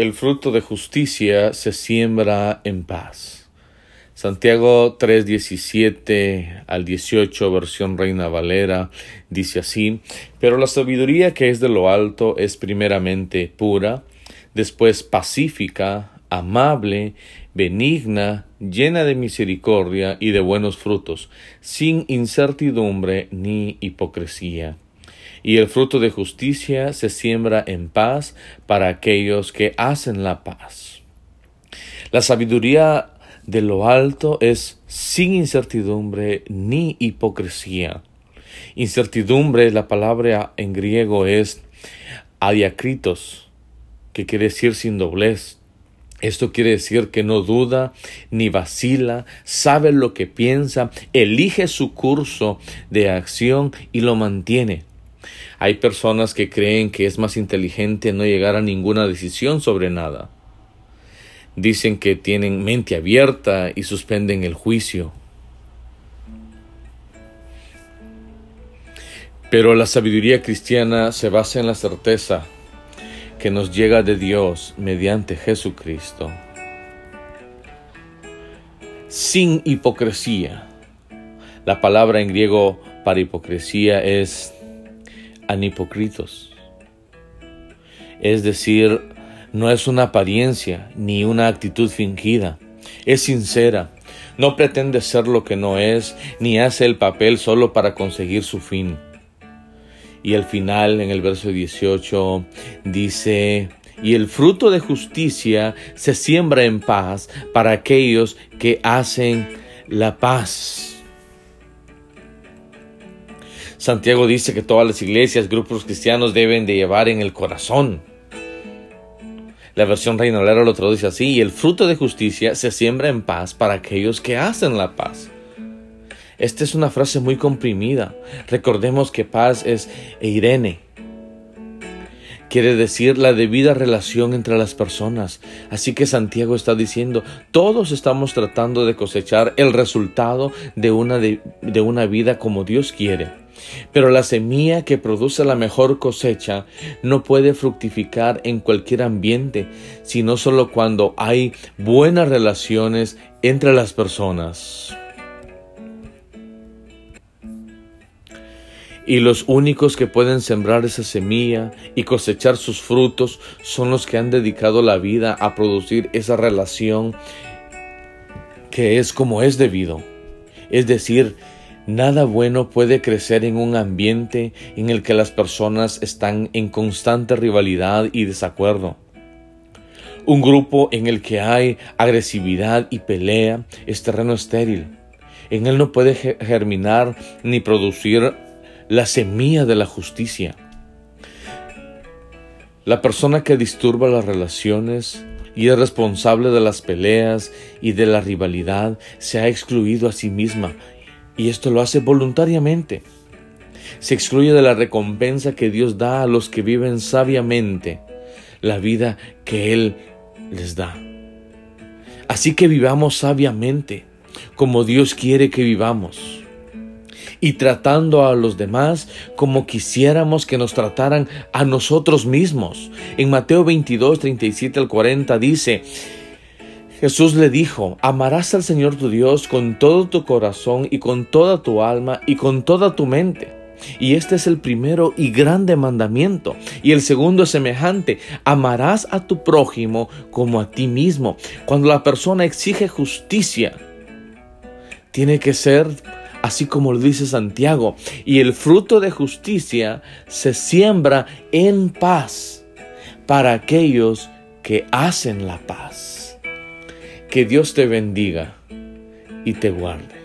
el fruto de justicia se siembra en paz. Santiago 3:17 al 18, versión Reina Valera, dice así, pero la sabiduría que es de lo alto es primeramente pura, después pacífica, amable, benigna, llena de misericordia y de buenos frutos, sin incertidumbre ni hipocresía y el fruto de justicia se siembra en paz para aquellos que hacen la paz. La sabiduría de lo alto es sin incertidumbre ni hipocresía. Incertidumbre, la palabra en griego es adiacritos, que quiere decir sin doblez. Esto quiere decir que no duda ni vacila, sabe lo que piensa, elige su curso de acción y lo mantiene. Hay personas que creen que es más inteligente no llegar a ninguna decisión sobre nada. Dicen que tienen mente abierta y suspenden el juicio. Pero la sabiduría cristiana se basa en la certeza que nos llega de Dios mediante Jesucristo. Sin hipocresía. La palabra en griego para hipocresía es anipócritos. Es decir, no es una apariencia ni una actitud fingida, es sincera, no pretende ser lo que no es, ni hace el papel solo para conseguir su fin. Y al final, en el verso 18, dice, y el fruto de justicia se siembra en paz para aquellos que hacen la paz. Santiago dice que todas las iglesias, grupos cristianos deben de llevar en el corazón. La versión Reina Valera lo traduce así, y el fruto de justicia se siembra en paz para aquellos que hacen la paz. Esta es una frase muy comprimida. Recordemos que paz es Eirene. Quiere decir la debida relación entre las personas. Así que Santiago está diciendo, todos estamos tratando de cosechar el resultado de una, de una vida como Dios quiere. Pero la semilla que produce la mejor cosecha no puede fructificar en cualquier ambiente, sino solo cuando hay buenas relaciones entre las personas. Y los únicos que pueden sembrar esa semilla y cosechar sus frutos son los que han dedicado la vida a producir esa relación que es como es debido. Es decir, Nada bueno puede crecer en un ambiente en el que las personas están en constante rivalidad y desacuerdo. Un grupo en el que hay agresividad y pelea es terreno estéril. En él no puede germinar ni producir la semilla de la justicia. La persona que disturba las relaciones y es responsable de las peleas y de la rivalidad se ha excluido a sí misma y esto lo hace voluntariamente. Se excluye de la recompensa que Dios da a los que viven sabiamente la vida que Él les da. Así que vivamos sabiamente, como Dios quiere que vivamos, y tratando a los demás como quisiéramos que nos trataran a nosotros mismos. En Mateo 22, 37 al 40 dice, Jesús le dijo, amarás al Señor tu Dios con todo tu corazón y con toda tu alma y con toda tu mente. Y este es el primero y grande mandamiento. Y el segundo es semejante, amarás a tu prójimo como a ti mismo. Cuando la persona exige justicia, tiene que ser así como lo dice Santiago. Y el fruto de justicia se siembra en paz para aquellos que hacen la paz. Que Dios te bendiga y te guarde.